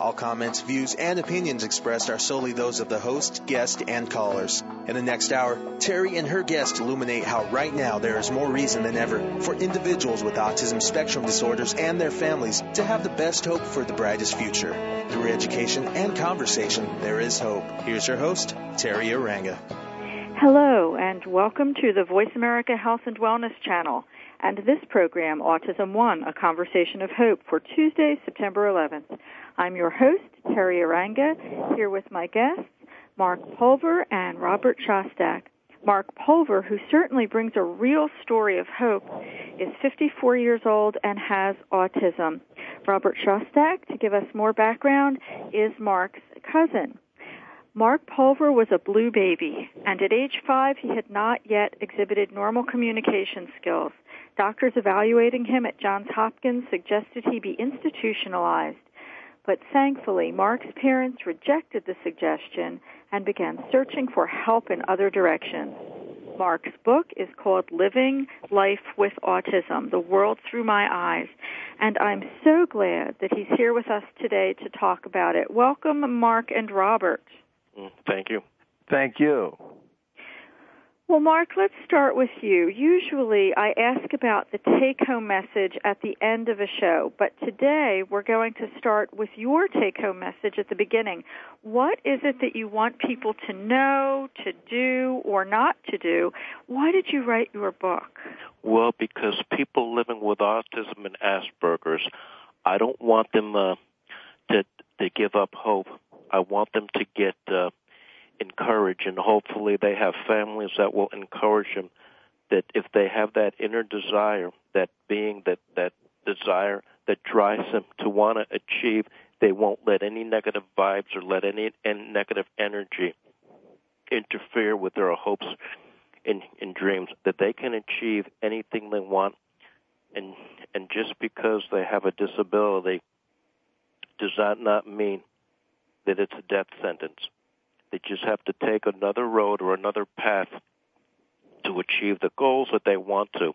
All comments, views, and opinions expressed are solely those of the host, guest, and callers. In the next hour, Teri and her guest illuminate how right now there is more reason than ever for individuals with autism spectrum disorders and their families to have the best hope for the brightest future. Through education and conversation, there is hope. Here's your host, Teri Arranga. Hello, and welcome to the Voice America Health and Wellness channel and this program, Autism One, a conversation of hope for Tuesday, September 11th. I'm your host, Teri Arranga, here with my guests, Marc Pulver and Robert Shostak. Marc Pulver, who certainly brings a real story of hope, is 54 years old and has autism. Robert Shostak, to give us more background, is Marc's cousin. Marc Pulver was a blue baby, and at age five he had not yet exhibited normal communication skills. Doctors evaluating him at Johns Hopkins suggested he be institutionalized. But thankfully, Marc's parents rejected the suggestion and began searching for help in other directions. Marc's book is called Living Life with Autism, The World Through My Eyes. And I'm so glad that he's here with us today to talk about it. Welcome, Marc and Robert. Mm, thank you. Thank you. Well, Marc, let's start with you. Usually I ask about the take home message at the end of a show, but today we're going to start with your take home message at the beginning. What is it that you want people to know, to do, or not to do? Why did you write your book? Well, because people living with autism and Asperger's, I don't want them uh, to to give up hope. I want them to get uh, encourage and hopefully they have families that will encourage them that if they have that inner desire, that being that that desire that drives them to want to achieve, they won't let any negative vibes or let any, any negative energy interfere with their hopes and, and dreams. That they can achieve anything they want, and and just because they have a disability does that not mean that it's a death sentence. They just have to take another road or another path to achieve the goals that they want to.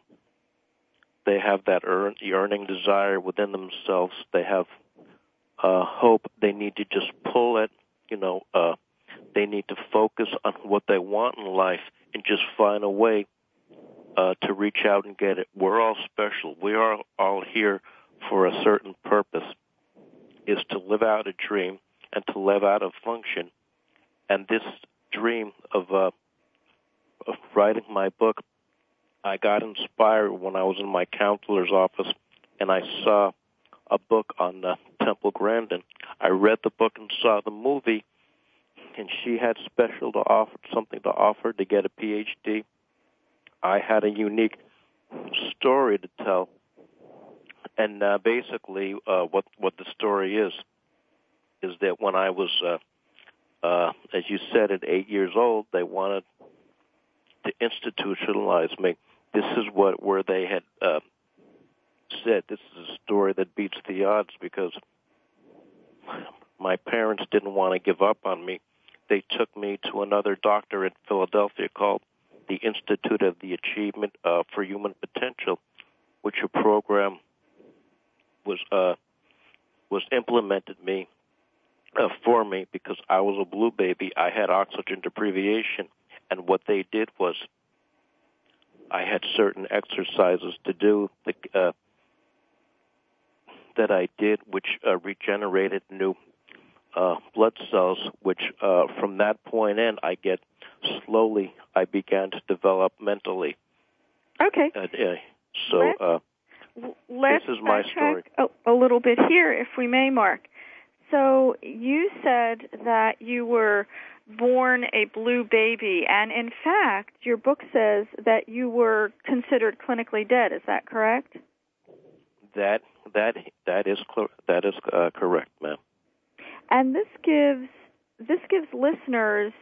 They have that earn, yearning desire within themselves. They have uh, hope. They need to just pull it. You know, uh, they need to focus on what they want in life and just find a way uh, to reach out and get it. We're all special. We are all here for a certain purpose. Is to live out a dream and to live out a function and this dream of uh, of writing my book, I got inspired when I was in my counselor's office, and I saw a book on uh, Temple Grandin. I read the book and saw the movie, and she had special to offer something to offer to get a PhD. I had a unique story to tell, and uh, basically, uh, what what the story is is that when I was uh, uh, as you said, at eight years old, they wanted to institutionalize me. This is what where they had uh, said. This is a story that beats the odds because my parents didn't want to give up on me. They took me to another doctor in Philadelphia called the Institute of the Achievement uh, for Human Potential, which a program was uh, was implemented me uh, for me because I was a blue baby. I had oxygen deprivation, and what they did was I had certain exercises to do uh, that I did, which uh, regenerated new uh, blood cells, which uh, from that point in, I get slowly. I began to develop mentally. Okay. Uh, so Let's- uh, Let's This is my backtrack A, a little bit here, if we may, Marc. So you said that you were born a blue baby, and in fact, your book says that you were considered clinically dead. Is that correct? that that that is that is uh, correct, ma'am. And this gives this gives listeners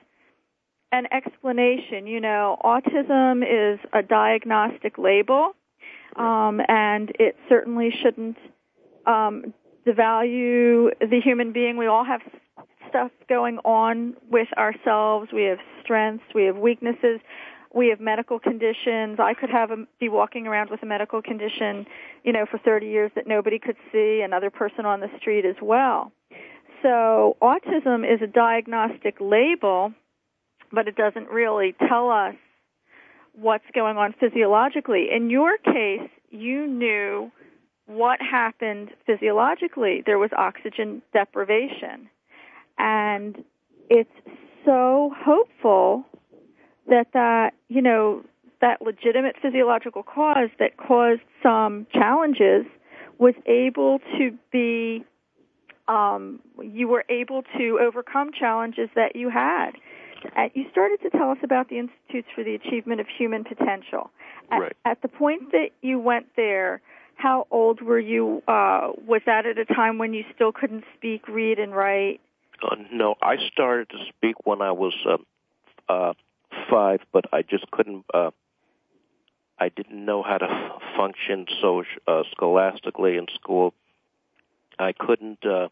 an explanation. You know, autism is a diagnostic label, um, and it certainly shouldn't um, devalue the human being. We all have stuff going on with ourselves. We have strengths. We have weaknesses. We have medical conditions. I could have a, be walking around with a medical condition, you know, for 30 years that nobody could see. Another person on the street as well. So autism is a diagnostic label, but it doesn't really tell us what's going on physiologically. In your case, you knew what happened physiologically. There was oxygen deprivation. And it's so hopeful that that, you know, that legitimate physiological cause that caused some challenges was able to be um, you were able to overcome challenges that you had. You started to tell us about the Institutes for the Achievement of Human Potential. At, Right. at the point that you went there, how old were you? Uh, was that at a time when you still couldn't speak, read, and write? Uh, no, I started to speak when I was uh, uh, five, but I just couldn't. Uh, I didn't know how to function so uh, scholastically in school. I couldn't uh,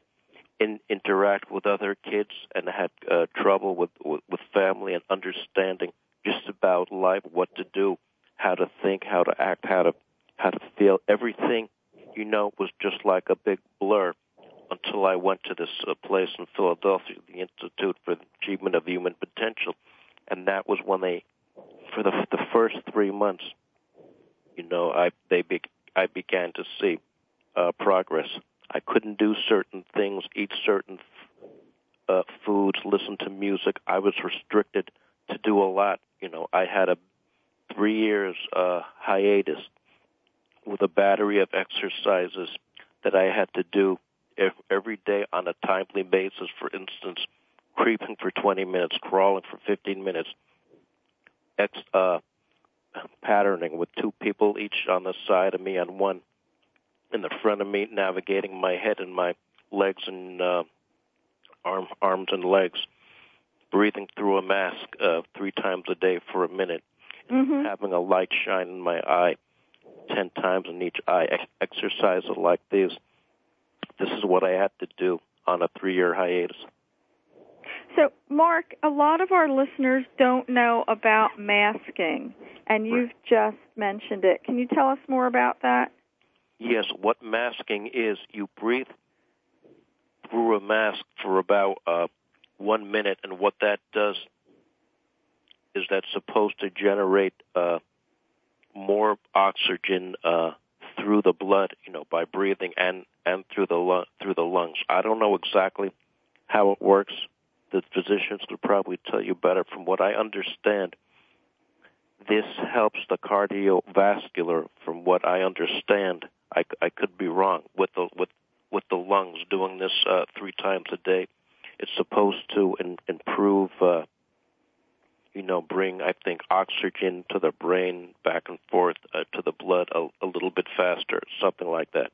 in, interact with other kids, and had uh, trouble with, with with family and understanding just about life, what to do, how to think, how to act, how to how to feel. Everything, you know, was just like a big blur until I went to this uh, place in Philadelphia, the Institute for the Achievement of Human Potential, and that was when they, for the the first three months, you know, I they be, I began to see uh, progress. I couldn't do certain things, eat certain uh, foods, listen to music. I was restricted to do a lot. You know, I had a three years uh, hiatus with a battery of exercises that I had to do every day on a timely basis. For instance, creeping for 20 minutes, crawling for 15 minutes, ex, uh, patterning with two people each on the side of me and one in the front of me, navigating my head and my legs and uh, arm, arms and legs, breathing through a mask uh, three times a day for a minute, Mm-hmm. having a light shine in my eye ten times in each eye. Ex- exercises like these. This is what I had to do on a three-year hiatus. So, Marc, a lot of our listeners don't know about masking, and you've just mentioned it. Can you tell us more about that? Yes, what masking is, you breathe through a mask for about uh, one minute, and what that does is that's supposed to generate uh, more oxygen uh, through the blood, you know, by breathing and and through the lung, through the lungs. I don't know exactly how it works. The physicians could probably tell you better. From what I understand, this helps the cardiovascular. From what I understand, I, I could be wrong with the with with the lungs doing this uh, three times a day. It's supposed to in, improve, uh, you know, bring I think oxygen to the brain back and forth uh, to the blood a, a little bit faster, something like that.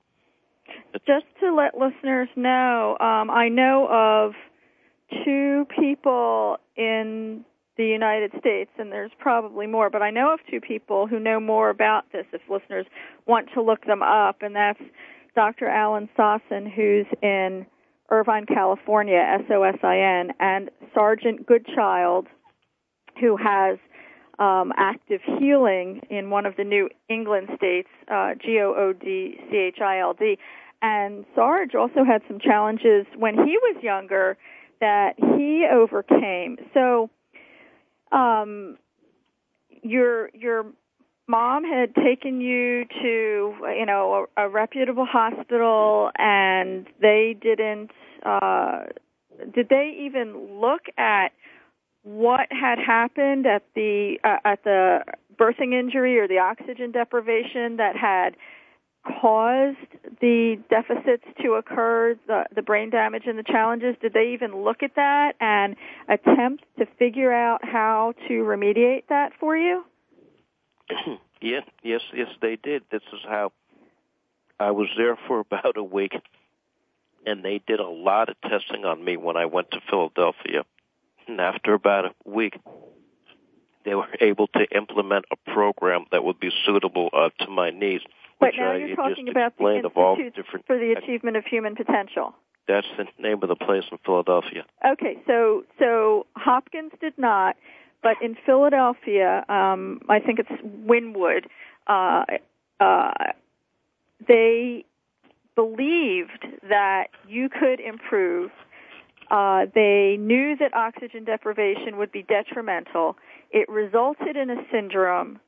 Just to let listeners know, um, I know of two people in the United States, and there's probably more, but I know of two people who know more about this if listeners want to look them up, and that's Dr. Alan Sosin, who's in Irvine, California, S-O-S-I-N, and Sarge Goodchild, who has um, active healing in one of the New England states, uh, G-O-O-D-C-H-I-L-D. And Sarge also had some challenges when he was younger that he overcame. So, um, your your mom had taken you to you know a, a reputable hospital, and they didn't uh, did they even look at what had happened at the uh, at the birthing injury or the oxygen deprivation that had caused the deficits to occur, the, the brain damage and the challenges? Did they even look at that and attempt to figure out how to remediate that for you? yes, yes, yes, they did. This is how I was there for about a week, and they did a lot of testing on me when I went to Philadelphia. And after about a week, they were able to implement a program that would be suitable uh, to my needs. But now you're talking about the Institute for the Achievement of Human Potential. That's the name of the place in Philadelphia. Okay, so so Hopkins did not, but in Philadelphia, um, I think it's Wyndmoor. Uh, uh, they believed that you could improve. Uh, they knew that oxygen deprivation would be detrimental. It resulted in a syndrome.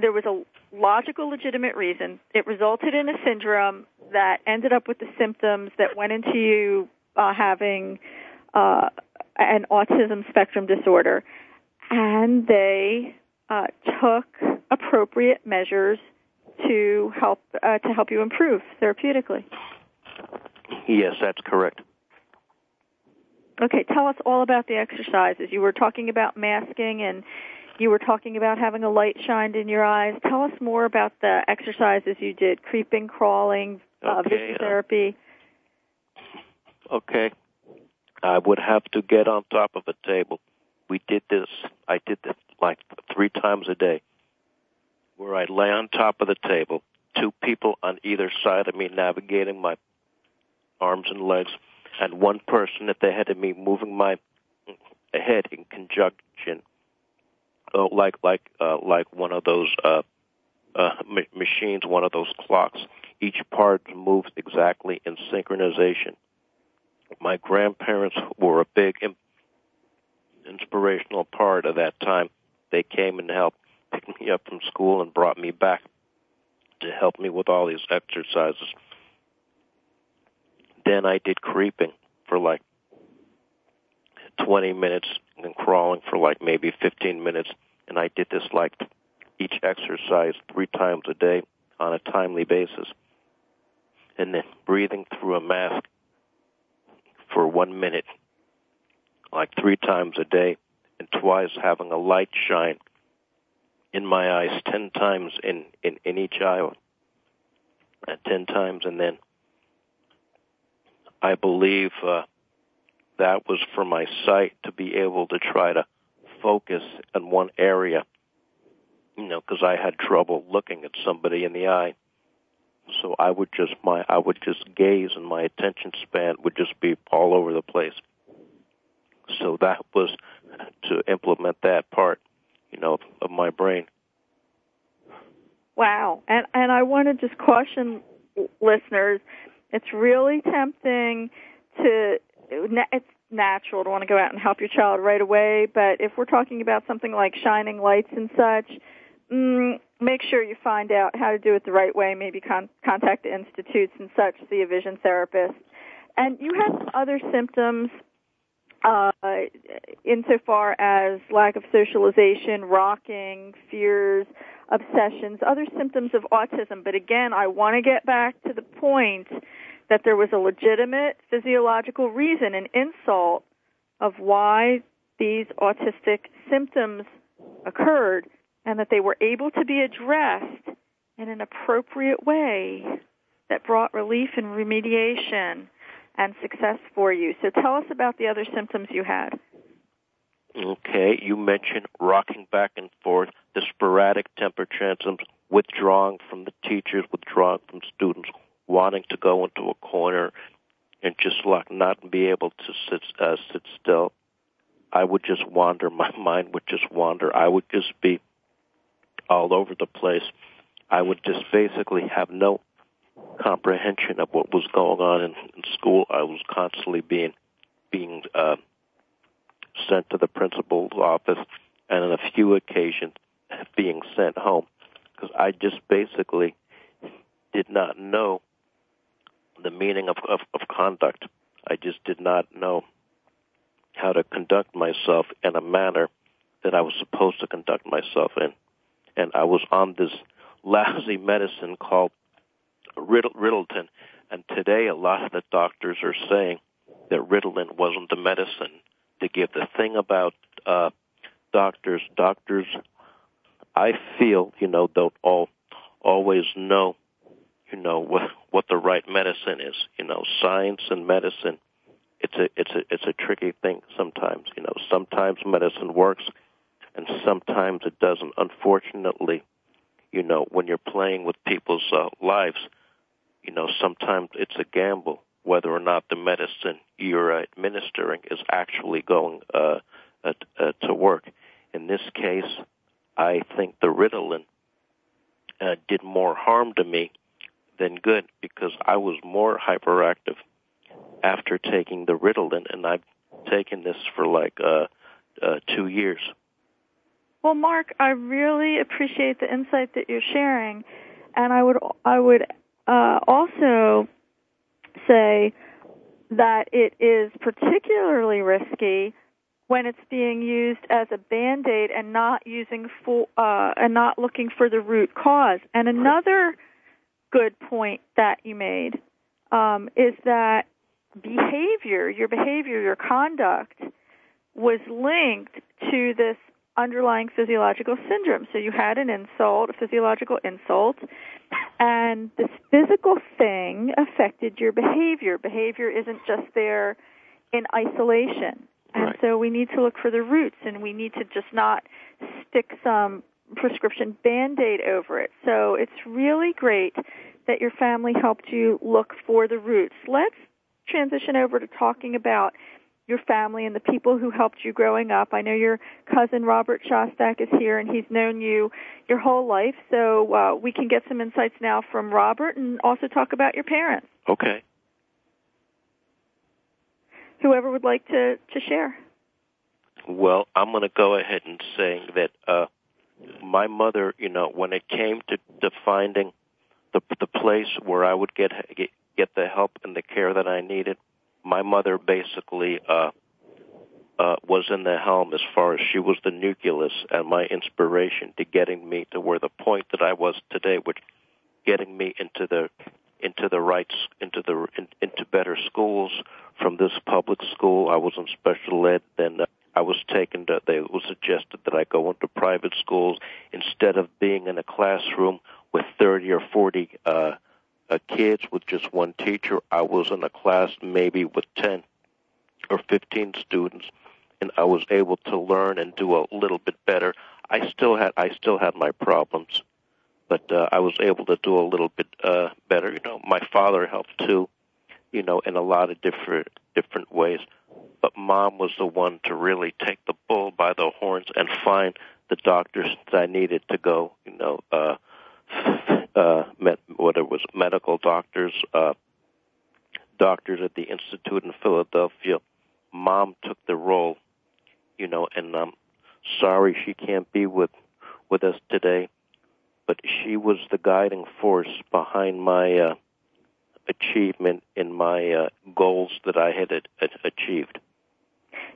There was a logical, legitimate reason. It resulted in a syndrome that ended up with the symptoms that went into you uh, having uh, an autism spectrum disorder. And they uh, took appropriate measures to help uh, to help you improve therapeutically. Yes, that's correct. Okay, tell us all about the exercises. You were talking about masking and you were talking about having a light shined in your eyes. Tell us more about the exercises you did: creeping, crawling, uh, okay, vision therapy. Uh, okay, I would have to get on top of a table. We did this. I did this like three times a day where I lay on top of the table, two people on either side of me navigating my arms and legs, and one person at the head of me moving my head in conjunction, uh, like like uh, like one of those uh, uh, ma- machines, one of those clocks. Each part moves exactly in synchronization. My grandparents were a big inspirational part of that time. They came and helped picked me up from school and brought me back to help me with all these exercises. Then I did creeping for like 20 minutes and crawling for like maybe 15 minutes. And I did this like each exercise three times a day on a timely basis. And then breathing through a mask for one minute, like three times a day, and twice having a light shine in my eyes ten times in, in, in each eye, ten times, and then I believe uh, that was for my sight to be able to try to focus in one area, you know, because I had trouble looking at somebody in the eye. So I would just my I would just gaze, and my attention span would just be all over the place. So that was to implement that part you know, of my brain. Wow. And and I want to just caution listeners, it's really tempting to it's natural to want to go out and help your child right away, but if we're talking about something like shining lights and such, mm, make sure you find out how to do it the right way, maybe con- contact institutes and such, see a vision therapist. And you had other symptoms uh, insofar as lack of socialization, rocking, fears, obsessions, other symptoms of autism. But again, I want to get back to the point that there was a legitimate physiological reason, an insult of why these autistic symptoms occurred and that they were able to be addressed in an appropriate way that brought relief and remediation and success for you. So tell us about the other symptoms you had. Okay, you mentioned rocking back and forth, the sporadic temper tantrums, withdrawing from the teachers, withdrawing from students, wanting to go into a corner and just like not be able to sit uh, sit still. I would just wander. My mind would just wander. I would just be all over the place. I would just basically have no comprehension of what was going on in, in school. I was constantly being being uh, sent to the principal's office, and on a few occasions being sent home because I just basically did not know the meaning of, of, of conduct. I just did not know how to conduct myself in a manner that I was supposed to conduct myself in. And I was on this lousy medicine called Ritalin. And today, a lot of the doctors are saying that Ritalin wasn't the medicine to give. The thing about uh, doctors, doctors, I feel, you know, don't all always know, you know, what what the right medicine is. You know, science and medicine, it's a it's a it's a tricky thing sometimes. You know, sometimes medicine works, and sometimes it doesn't. Unfortunately, you know, when you're playing with people's uh, lives, you know, sometimes it's a gamble whether or not the medicine you're administering is actually going uh, uh, uh, to work. In this case, I think the Ritalin uh, did more harm to me than good because I was more hyperactive after taking the Ritalin, and I've taken this for like uh, uh, two years. Well, Marc, I really appreciate the insight that you're sharing, and I would I would uh, also say that it is particularly risky when it's being used as a band-aid and not using for uh, and not looking for the root cause. And another good point that you made um, is that behavior, your behavior, your conduct, was linked to this underlying physiological syndrome. So you had an insult, a physiological insult, and this physical thing affected your behavior. Behavior isn't just there in isolation. And right. so we need to look for the roots and we need to just not stick some prescription band-aid over it. So it's really great that your family helped you look for the roots. Let's transition over to talking about your family and the people who helped you growing up. I know your cousin Robert Shostak is here, and he's known you your whole life. So uh, we can get some insights now from Robert, and also talk about your parents. Okay. Whoever would like to to share. Well, I'm going to go ahead and say that uh, my mother, you know, when it came to, to finding the the place where I would get get get the help and the care that I needed my mother basically uh, uh, was in the helm as far as she was the nucleus and my inspiration to getting me to where the point that I was today, which getting me into the into the rights into the in, into better schools from this public school. I was in special ed. Then uh, I was taken to. They was suggested that I go into private schools instead of being in a classroom with thirty or forty. Uh, uh, kids with just one teacher. I was in a class maybe with 10 or 15 students and I was able to learn and do a little bit better. I still had I still had my problems, but uh, I was able to do a little bit uh, better. You know, my father helped too, you know, in a lot of different different ways. But mom was the one to really take the bull by the horns and find the doctors that I needed to go. You know, uh, uh, met, whether it was medical doctors, uh, doctors at the Institute in Philadelphia. Mom took the role, you know, and I'm sorry she can't be with with us today, but she was the guiding force behind my uh, achievement in my uh, goals that I had a- a- achieved.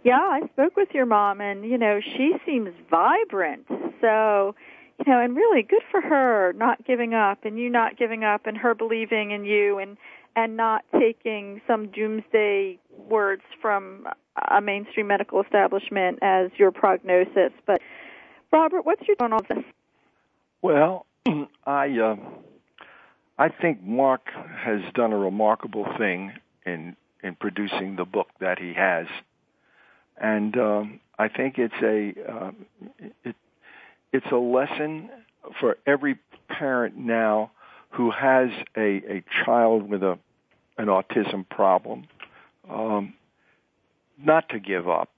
Yeah, I spoke with your mom, and you know she seems vibrant. So you know, and really good for her not giving up and you not giving up and her believing in you and and not taking some doomsday words from a mainstream medical establishment as your prognosis. But Robert, what's your on all this? Well, I uh, I think Marc has done a remarkable thing in in producing the book that he has, and um, I think it's a uh, it it's a lesson for every parent now who has a, a child with a an autism problem, um, not to give up,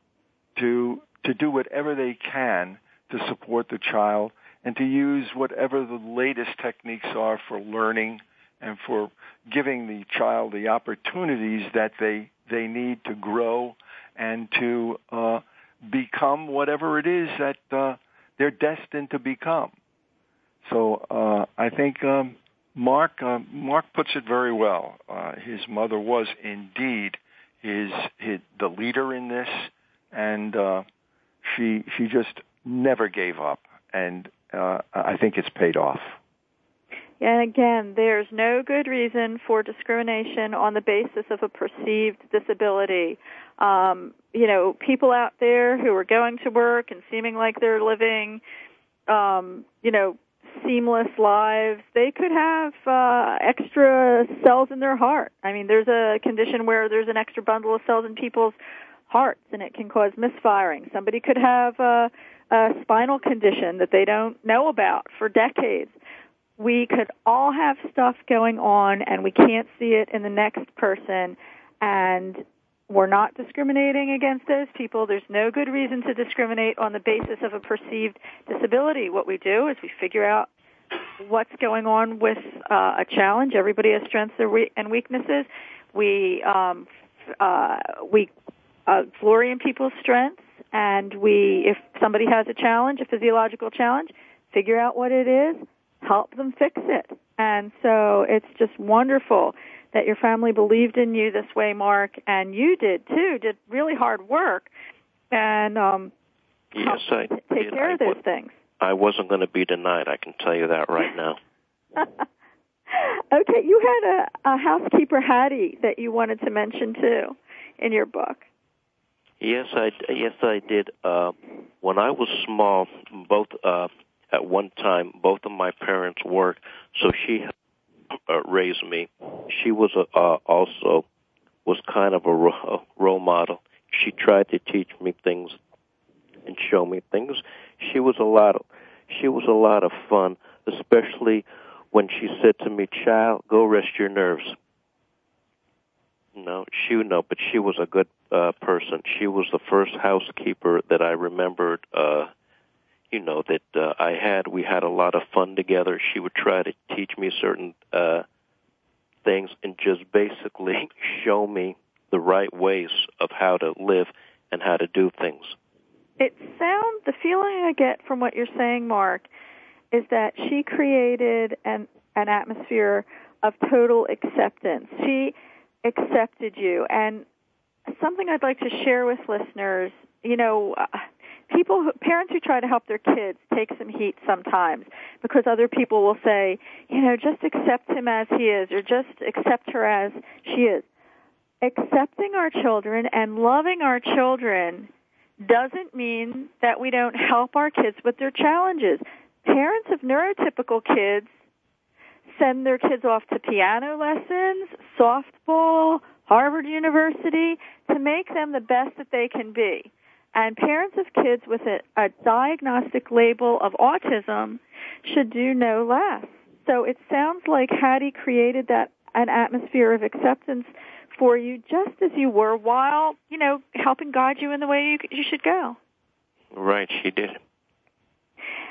to to do whatever they can to support the child, and to use whatever the latest techniques are for learning and for giving the child the opportunities that they they need to grow and to uh, become whatever it is that uh, they're destined to become. So uh, I think um, Marc uh, Marc puts it very well. Uh, his mother was indeed his, his the leader in this, and uh, she she just never gave up, and uh, I think it's paid off. And again, there's no good reason for discrimination on the basis of a perceived disability. Um, you know, people out there who are going to work and seeming like they're living, um, you know, seamless lives, they could have uh, extra cells in their heart. I mean, there's a condition where there's an extra bundle of cells in people's hearts, and it can cause misfiring. Somebody could have a, a spinal condition that they don't know about for decades. We could all have stuff going on, and we can't see it in the next person. And we're not discriminating against those people. There's no good reason to discriminate on the basis of a perceived disability. What we do is we figure out what's going on with uh, a challenge. Everybody has strengths and weaknesses. We um, uh, we uh, glory in people's strengths, and we, if somebody has a challenge, a physiological challenge, figure out what it is, help them fix it. And so it's just wonderful that your family believed in you this way, Marc, and you did too. Did really hard work, and um, yes, I take did. care I of those w- things. I wasn't going to be denied. I can tell you that right now. okay, you had a, a housekeeper Hattie that you wanted to mention too in your book. Yes, I yes I did. Uh, when I was small, both uh, at one time, both of my parents worked, so she uh, raised me. She was uh, also was kind of a ro- role model. She tried to teach me things and show me things. She was a lot of she was a lot of fun, especially when she said to me, "Child, go rest your nerves." No, she no, but she was a good uh, person. She was the first housekeeper that I remembered. Uh, you know that uh, I had. We had a lot of fun together. She would try to teach me certain uh, things and just basically show me the right ways of how to live and how to do things. It sounds the feeling I get from what you're saying, Marc, is that she created an an atmosphere of total acceptance. She accepted you, and something I'd like to share with listeners. You know, uh, people, who, parents who try to help their kids take some heat sometimes because other people will say, you know, just accept him as he is, or just accept her as she is. Accepting our children and loving our children doesn't mean that we don't help our kids with their challenges. Parents of neurotypical kids send their kids off to piano lessons, softball, Harvard University to make them the best that they can be. And parents of kids with a, a diagnostic label of autism should do no less. So it sounds like Hattie created that an atmosphere of acceptance for you just as you were while, you know, helping guide you in the way you, you should go. Right, she did.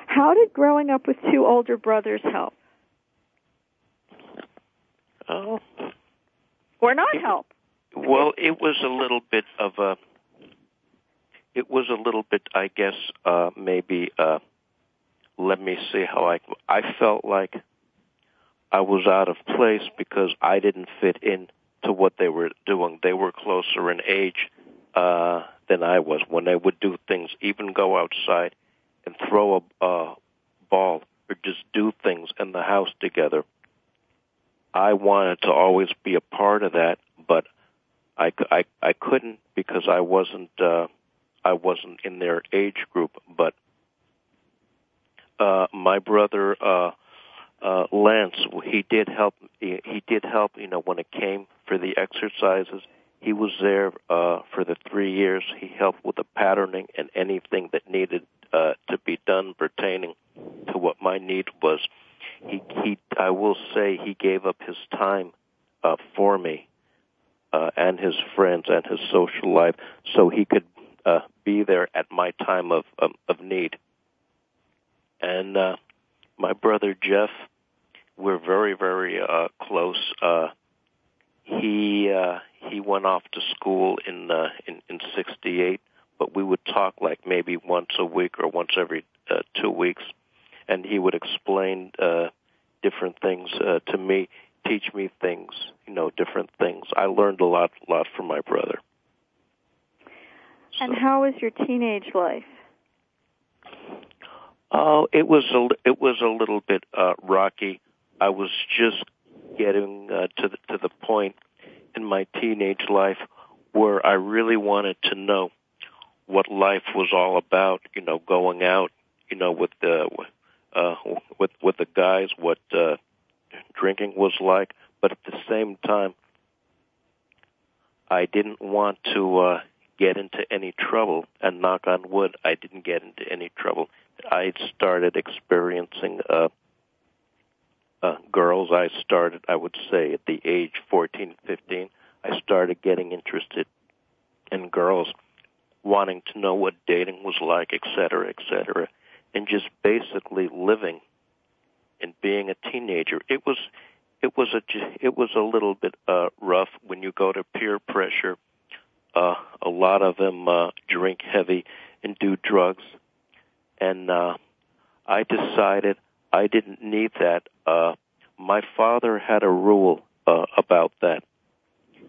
How did growing up with two older brothers help? Oh. Or not help? Well, it was a little bit of a. It was a little bit, I guess, uh, maybe. Uh, let me see how I. I felt like I was out of place because I didn't fit in to what they were doing. They were closer in age uh, than I was. When they would do things, even go outside and throw a uh, ball or just do things in the house together. I wanted to always be a part of that, but I, I, I couldn't because I wasn't uh, I wasn't in their age group. But uh, my brother uh, uh, Lance, he did help. He, he did help. You know, when it came for the exercises, he was there uh, for the three years. He helped with the patterning and anything that needed uh, to be done pertaining to what my need was. He, he, I will say, he gave up his time uh, for me uh, and his friends and his social life, so he could uh, be there at my time of of, of need. And uh, my brother Jeff, we're very very uh, close. Uh, he uh, he went off to school in uh, in in '68, but we would talk like maybe once a week or once every uh, two weeks, and he would explain uh, different things uh, to me, teach me things, you know, different things. I learned a lot, lot from my brother. And how was your teenage life? Oh, it was a it was a little bit uh, rocky. I was just getting uh, to the, to the point in my teenage life where I really wanted to know what life was all about. You know, going out, you know, with the uh, with with the guys, what uh, drinking was like. But at the same time, I didn't want to uh, get into any trouble. And knock on wood, I didn't get into any trouble. I started experiencing uh, uh, girls. I started, I would say, at the age 14, 15. I started getting interested in girls, wanting to know what dating was like, et cetera, et cetera, and just basically living and being a teenager. It was, it was a, it was a little bit uh, rough when you go to peer pressure. Uh, a lot of them uh, drink heavy and do drugs, and uh, I decided I didn't need that. Uh, my father had a rule uh, about that.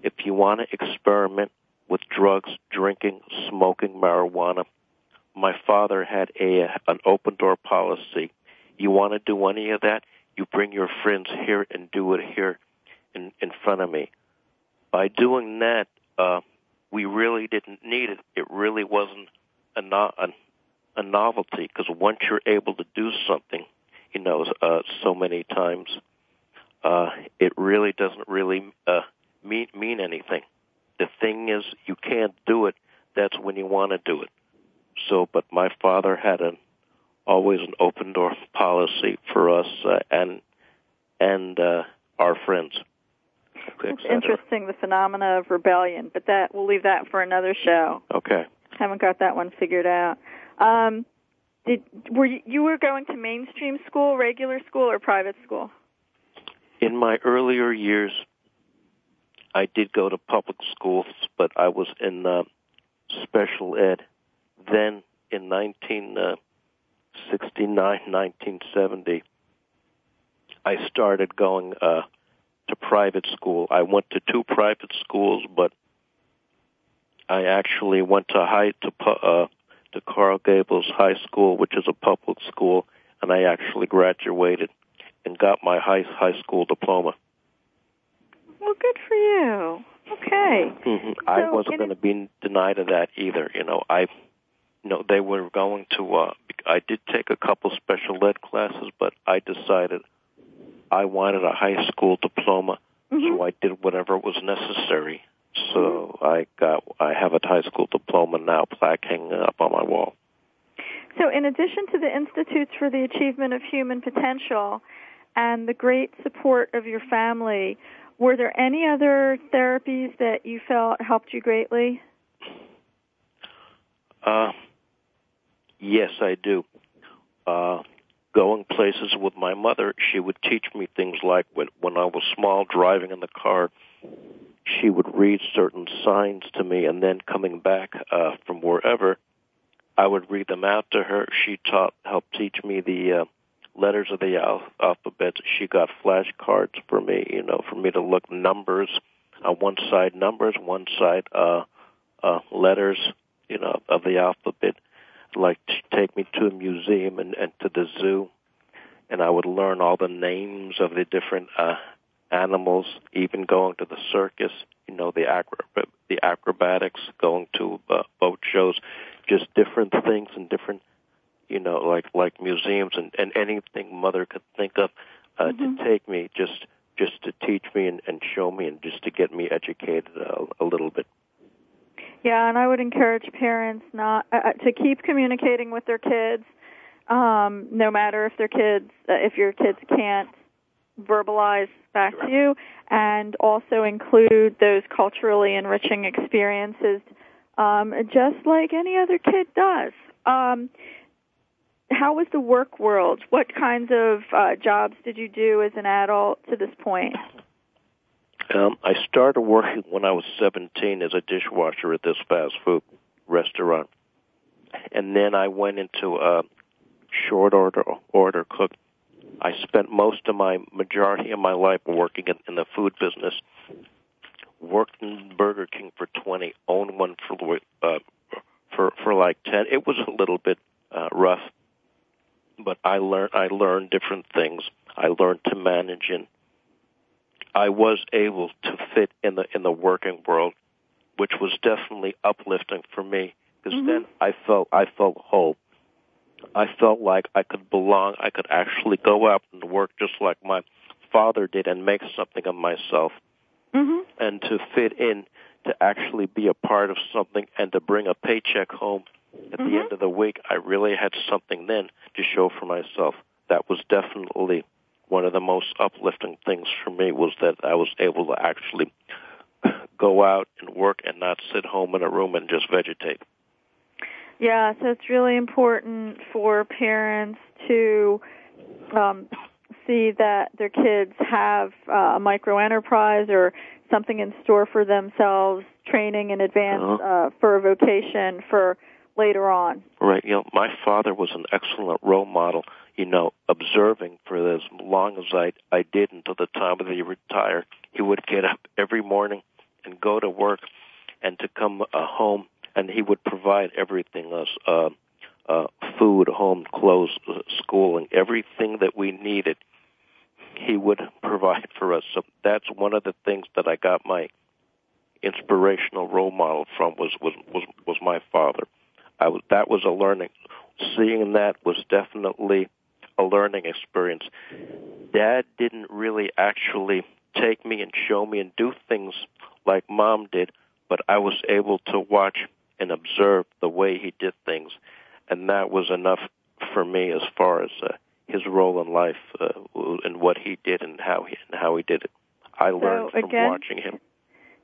If you want to experiment with drugs, drinking, smoking marijuana, my father had a an open door policy. You want to do any of that? You bring your friends here and do it here in in front of me. By doing that, uh, we really didn't need it. It really wasn't a, no, a, a novelty because once you're able to do something, you know, uh, so many times, uh, it really doesn't really uh, mean mean anything. The thing is, you can't do it. That's when you want to do it. So, but my father had an always an open door policy for us uh, and and uh, our friends. It's interesting the phenomena of rebellion, but that we'll leave that for another show. Okay. Haven't got that one figured out. Um, did were you, you were going to mainstream school, regular school, or private school? In my earlier years, I did go to public schools, but I was in uh, special ed. Then in 1969, 1970, I started going uh, to private school. I went to two private schools, but I actually went to high to uh, to Coral Gables High School, which is a public school, and I actually graduated and got my high high school diploma. Well, good for you. Okay. Mm-hmm. I wasn't going to be denied of that either. You know, I, you know, they were going to. uh I did take a couple special ed classes, but I decided I wanted a high school diploma, mm-hmm. so I did whatever was necessary. So I got I have a high school diploma now, plaque hanging up on my wall. So, in addition to the Institutes for the Achievement of Human Potential and the great support of your family, were there any other therapies that you felt helped you greatly? Uh, yes, I do. Uh, going places with my mother, she would teach me things like when, when I was small, driving in the car, she would read certain signs to me, and then coming back uh, from wherever, I would read them out to her. She taught, helped teach me the uh, letters of the al- alphabet. She got flashcards for me, you know, for me to look numbers on one side, numbers, one side, uh, uh, letters, you know, of the alphabet. Like to take me to a museum and, and to the zoo, and I would learn all the names of the different uh, animals, even going to the circus, you know, the acro- the acrobatics, going to uh, boat shows, just different things and different, you know, like like museums and and anything mother could think of uh, mm-hmm. to take me just just to teach me and, and show me and just to get me educated a, a little bit. Yeah, and I would encourage parents not uh, uh to keep communicating with their kids, um, no matter if their kids, uh, if your kids can't verbalize back to you and also include those culturally enriching experiences um, just like any other kid does. Um, how was the work world? What kinds of uh, jobs did you do as an adult to this point? Um, I started working when I was 17 as a dishwasher at this fast food restaurant. And then I went into a short order order cook I spent most of my majority of my life working in, in the food business. Worked in Burger King for 20, owned one for uh, for for like 10. it was a little bit uh, rough. But I learned I learned different things. I learned to manage, and I was able to fit in the in the working world, which was definitely uplifting for me because mm-hmm. then I felt I felt whole. I felt like I could belong. I could actually go out and work just like my father did and make something of myself. Mm-hmm. And to fit in, to actually be a part of something and to bring a paycheck home at mm-hmm. the end of the week, I really had something then to show for myself. That was definitely one of the most uplifting things for me was that I was able to actually go out and work and not sit home in a room and just vegetate. Yeah, so it's really important for parents to um, see that their kids have uh, a micro enterprise or something in store for themselves, training in advance uh-huh. uh, for a vocation for later on. Right. You know, my father was an excellent role model. You know, observing for as long as I I did until the time that he retired. He would get up every morning and go to work, and to come uh, home, and he would provide everything us. Uh, uh, food, home, clothes, uh, schooling, everything that we needed he would provide for us. So that's one of the things that I got my inspirational role model from was was was, was my father. I was that was a learning. Seeing that was definitely a learning experience. Dad didn't really actually take me and show me and do things like mom did, but I was able to watch and observe the way he did things, and that was enough for me as far as uh, his role in life uh, and what he did and how he and how he did it. I learned so, from watching him.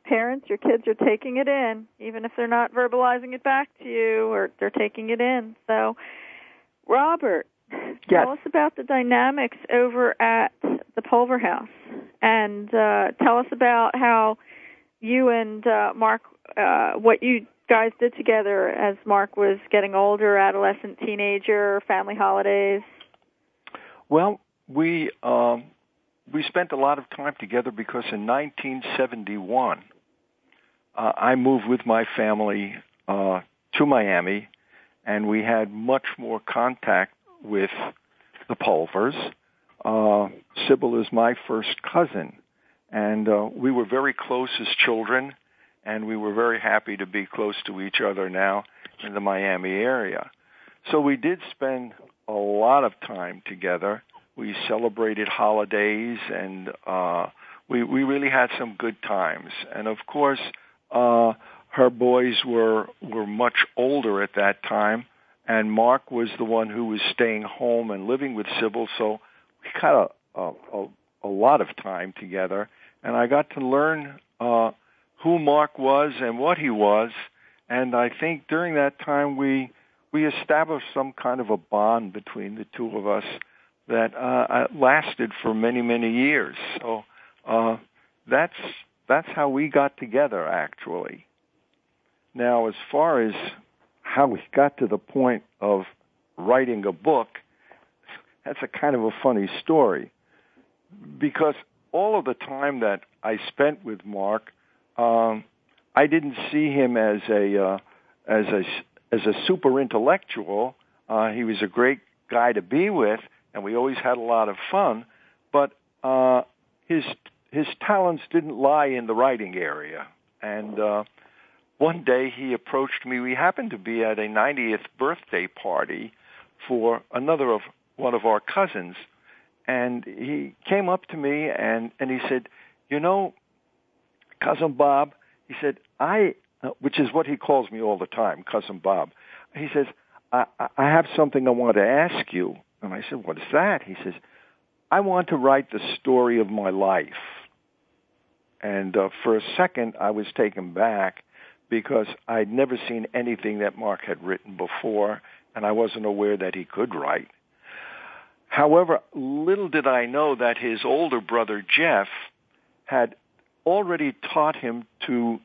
Parents, your kids are taking it in, even if they're not verbalizing it back to you, or they're taking it in. So, Robert, yes. tell us about the dynamics over at the Pulver House, and uh, tell us about how you and uh, Marc, uh, what you guys did together as Marc was getting older, adolescent, teenager, family holidays. Well, we um, we spent a lot of time together because in 1971 uh, I moved with my family uh, to Miami, and we had much more contact with the Pulvers. Uh, Sybil is my first cousin, and uh, we were very close as children, and we were very happy to be close to each other now in the Miami area. So we did spend a lot of time together. We celebrated holidays and uh we we really had some good times. And of course, uh her boys were were much older at that time and Marc was the one who was staying home and living with Sybil, so we got a a, a, lot of time together and I got to learn uh who Marc was and what he was and I think during that time we we established some kind of a bond between the two of us that uh, lasted for many many years. So uh, that's that's how we got together actually. Now, as far as how we got to the point of writing a book, that's a kind of a funny story because all of the time that I spent with Marc, um, I didn't see him as a uh, as a as a super intellectual. Uh, he was a great guy to be with, and we always had a lot of fun. But uh, his his talents didn't lie in the writing area. And uh, one day he approached me. We happened to be at a 90th birthday party for another of one of our cousins, and he came up to me and and he said, "You know, cousin Bob," he said, "I uh, which is what he calls me all the time, cousin Bob. He says, I, I have something I want to ask you. And I said, what is that? He says, I want to write the story of my life. And uh, for a second, I was taken back because I'd never seen anything that Marc had written before, and I wasn't aware that he could write. However, little did I know that his older brother Jeff had already taught him to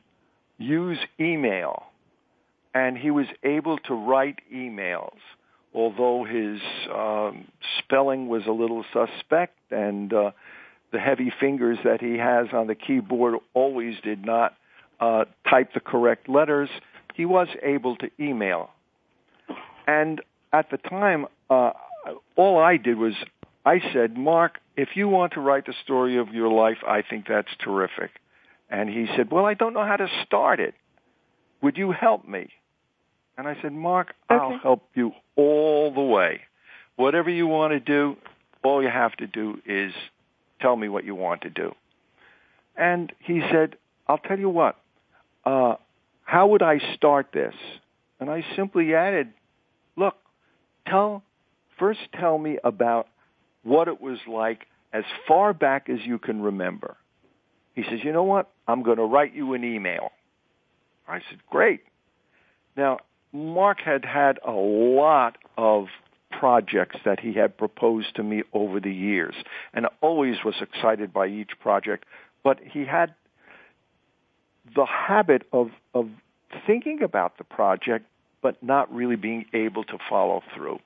use email, and he was able to write emails, although his um, spelling was a little suspect and uh, the heavy fingers that he has on the keyboard always did not uh, type the correct letters. He was able to email. And at the time, uh, all I did was I said, Marc, if you want to write the story of your life, I think that's terrific. And he said, well, I don't know how to start it. Would you help me? And I said, Marc, okay. I'll help you all the way. Whatever you want to do, all you have to do is tell me what you want to do. And he said, I'll tell you what, uh, how would I start this? And I simply added, look, tell, first tell me about what it was like as far back as you can remember. He says, you know what? I'm going to write you an email. I said, great. Now, Marc had had a lot of projects that he had proposed to me over the years and always was excited by each project, but he had the habit of, of thinking about the project but not really being able to follow through.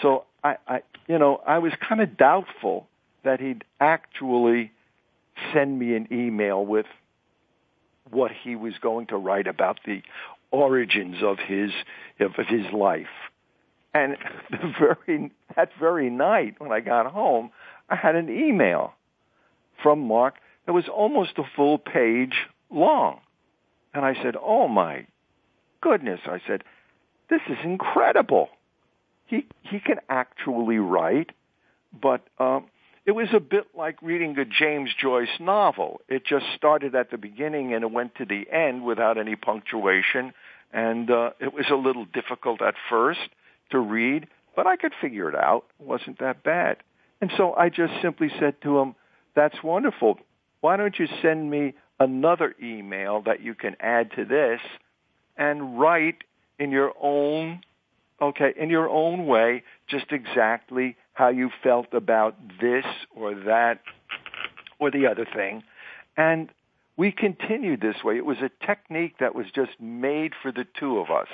So I, I you know, I was kind of doubtful that he'd actually send me an email with what he was going to write about the origins of his of his life. And the very that very night when I got home, I had an email from Marc that was almost a full page long. And I said, "Oh my goodness." I said, "This is incredible." He he can actually write, but um it was a bit like reading a James Joyce novel. It just started at the beginning and it went to the end without any punctuation, and uh, it was a little difficult at first to read, but I could figure it out. It wasn't that bad. And so I just simply said to him, that's wonderful. Why don't you send me another email that you can add to this and write in your own okay, in your own way, just exactly how you felt about this or that or the other thing. And we continued this way. It was a technique that was just made for the two of us.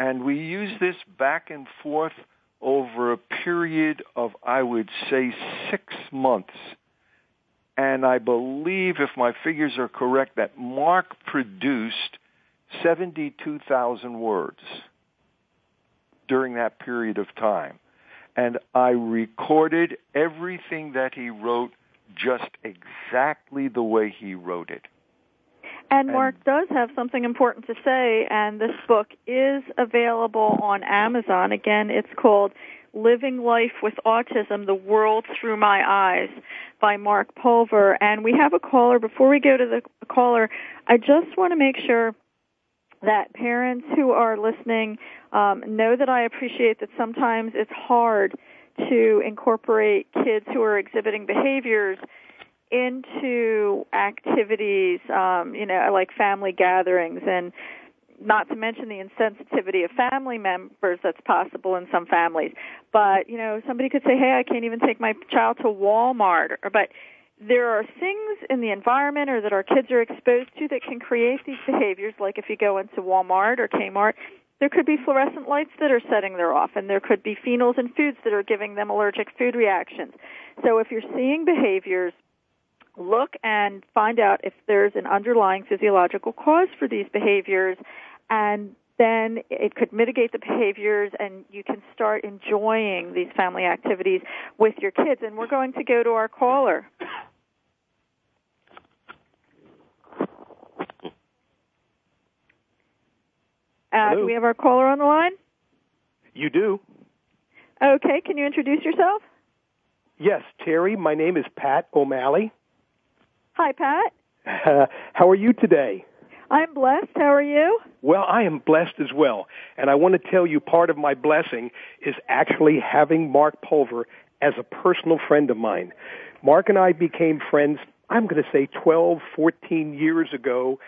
And we used this back and forth over a period of, I would say, six months. And I believe, if my figures are correct, that Marc produced 72,000 words during that period of time. And I recorded everything that he wrote just exactly the way he wrote it. And Marc does have something important to say, and this book is available on Amazon. Again, it's called Living Life with Autism, The World Through My Eyes by Marc Pulver. And we have a caller. Before we go to the caller, I just want to make sure that parents who are listening um, know that I appreciate that sometimes it's hard to incorporate kids who are exhibiting behaviors into activities, um, you know, like family gatherings and not to mention the insensitivity of family members that's possible in some families. But, you know, somebody could say, hey, I can't even take my child to Walmart. But there are things in the environment or that our kids are exposed to that can create these behaviors, like if you go into Walmart or Kmart, there could be fluorescent lights that are setting them off, and there could be phenols in foods that are giving them allergic food reactions. So if you're seeing behaviors, look and find out if there's an underlying physiological cause for these behaviors, and then it could mitigate the behaviors and you can start enjoying these family activities with your kids. And we're going to go to our caller. Uh, do we have our caller on the line? You do. Okay, can you introduce yourself? Yes, Teri. My name is Pat O'Malley. Hi, Pat. Uh, how are you today? I'm blessed. How are you? Well, I am blessed as well. And I want to tell you part of my blessing is actually having Marc Pulver as a personal friend of mine. Marc and I became friends, I'm going to say 12, 14 years ago,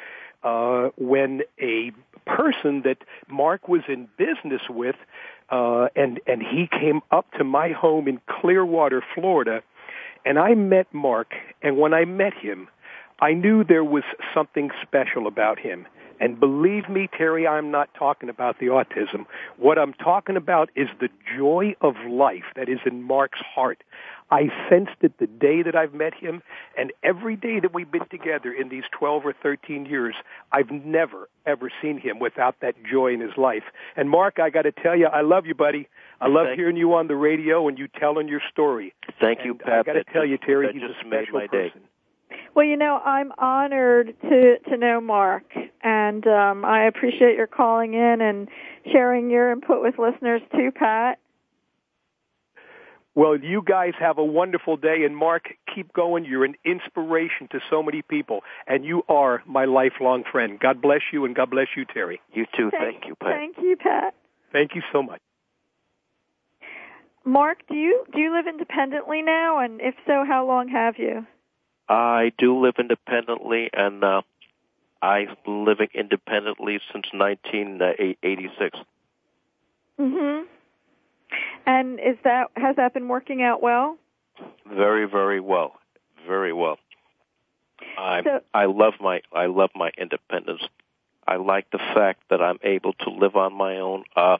uh, when a person that Marc was in business with, uh, and and he came up to my home in Clearwater, Florida, and I met Marc. And when I met him, I knew there was something special about him. And believe me, Teri, I'm not talking about the autism. What I'm talking about is the joy of life that is in Marc's heart. I sensed it the day that I've met him, and every day that we've been together in these 12 or 13 years, I've never, ever seen him without that joy in his life. And Marc, I got to tell you, I love you, buddy. I love Thank hearing you on the radio and you telling your story. Thank you, Pat. I got to tell you, Teri, that he's just a made special my day. Person. Well, you know, I'm honored to to know Marc, and um, I appreciate your calling in and sharing your input with listeners too, Pat. Well, you guys have a wonderful day, and Marc, keep going. You're an inspiration to so many people, and you are my lifelong friend. God bless you, and God bless you, Teri. You too. Thank you, Pat. Thank you, Pat. Thank you so much. Marc, do you do you live independently now? And if so, how long have you? I do live independently, and uh, I've been living independently since 1986. Mhm. And is that has that been working out well? Very, very well. Very well. I So- I love my I love my independence. I like the fact that I'm able to live on my own, uh,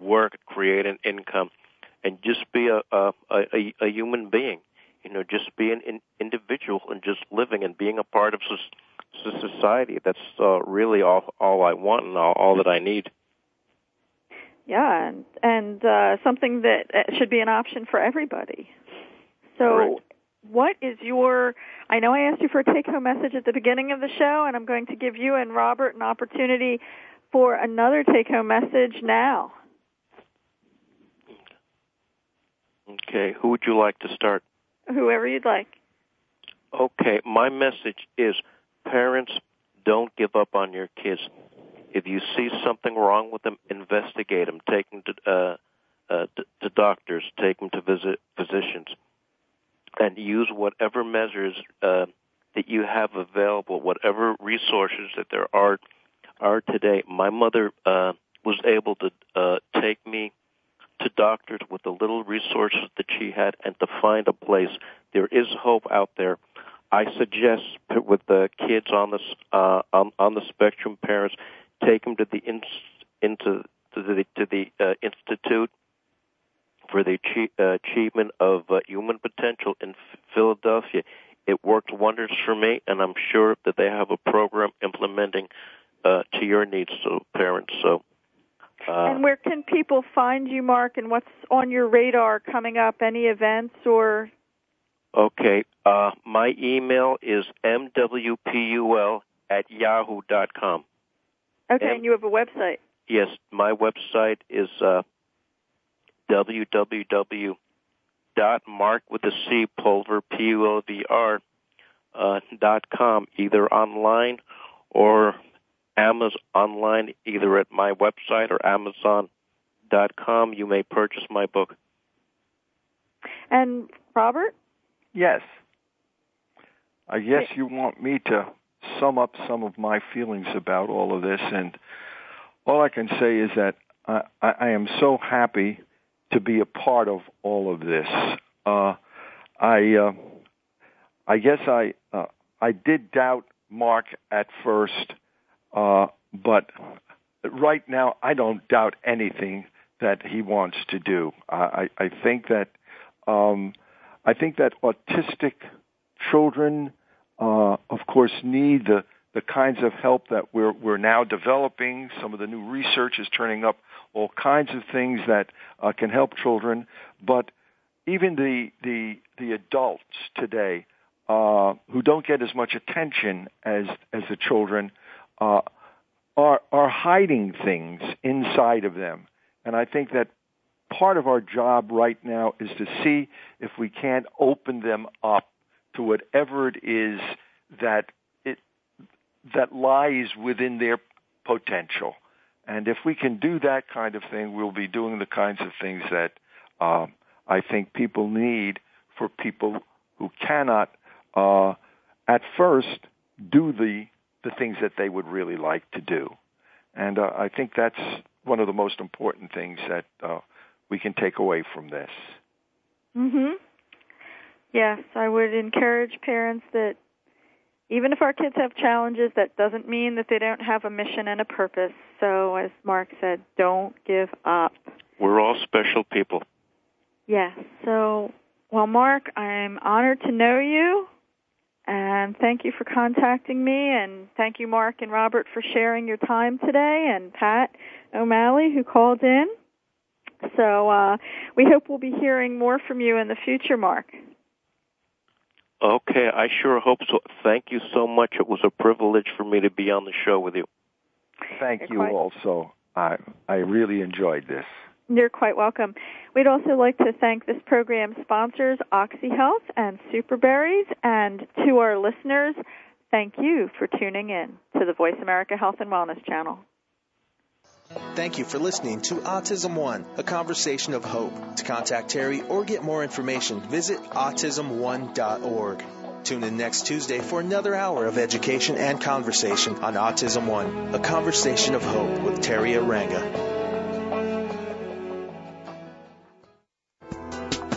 work, create an income, and just be a a, a, a human being. You know, just being an individual and just living and being a part of soc- society. That's uh, really all all I want and all, all that I need. Yeah, and and uh, something that uh, should be an option for everybody. So, Correct. what is your? I know I asked you for a take-home message at the beginning of the show, and I'm going to give you and Robert an opportunity for another take-home message now. Okay, who would you like to start? Whoever you'd like. Okay, my message is parents don't give up on your kids. If you see something wrong with them, investigate them. Take them to uh, uh, to, to doctors. Take them to visit physicians, and use whatever measures uh, that you have available, whatever resources that there are are today. My mother uh, was able to uh, take me to doctors with the little resources that she had and to find a place. There is hope out there. I suggest with the kids on the uh, on, on the spectrum, parents take them to the in, into to the to the uh, institute for the achie- uh, achievement of uh, human potential in Philadelphia. It worked wonders for me, and I'm sure that they have a program implementing uh, to your needs, so parents. So. Uh, and where can people find you, Marc? And what's on your radar coming up? Any events or? Okay. Uh, my email is mwpul at yahoo dot com. Okay, And- and you have a website. Yes, my website is uh, www dot mark with a C pulver p u l v r uh, dot com either online or Amazon online either at my website or Amazon.com. You may purchase my book. And Robert? Yes. I guess you want me to sum up some of my feelings about all of this, and all I can say is that I, I, I am so happy to be a part of all of this. Uh, I uh, I guess I uh, I did doubt Marc at first, uh, but right now I don't doubt anything that he wants to do. I, I think that um, I think that autistic children, uh, of course, need the the kinds of help that we're we're now developing. Some of the new research is turning up all kinds of things that uh, can help children. But even the the the adults today uh, who don't get as much attention as as the children uh, are are hiding things inside of them, and I think that part of our job right now is to see if we can't open them up to whatever it is that it that lies within their potential. And if we can do that kind of thing, we'll be doing the kinds of things that uh, I think people need for people who cannot, uh, at first, do the the things that they would really like to do. And uh, I think that's one of the most important things that uh, we can take away from this. Mhm. Yes, I would encourage parents that even if our kids have challenges, that doesn't mean that they don't have a mission and a purpose. So, as Marc said, don't give up. We're all special people. Yes. So, well, Marc, I'm honored to know you. And thank you for contacting me. And thank you, Marc and Robert, for sharing your time today. And Pat O'Malley, who called in. So uh, we hope we'll be hearing more from you in the future, Marc. Okay, I sure hope so. Thank you so much. It was a privilege for me to be on the show with you. Thank You're you quite- also. I I really enjoyed this. You're quite welcome. We'd also like to thank this program's sponsors, OxyHealth and Superberries, and to our listeners, thank you for tuning in to the Voice America Health and Wellness channel. Thank you for listening to Autism One, a conversation of hope. To contact Teri or get more information, visit autism1.org. Tune in next Tuesday for another hour of education and conversation on Autism One, a conversation of hope with Teri Arranga.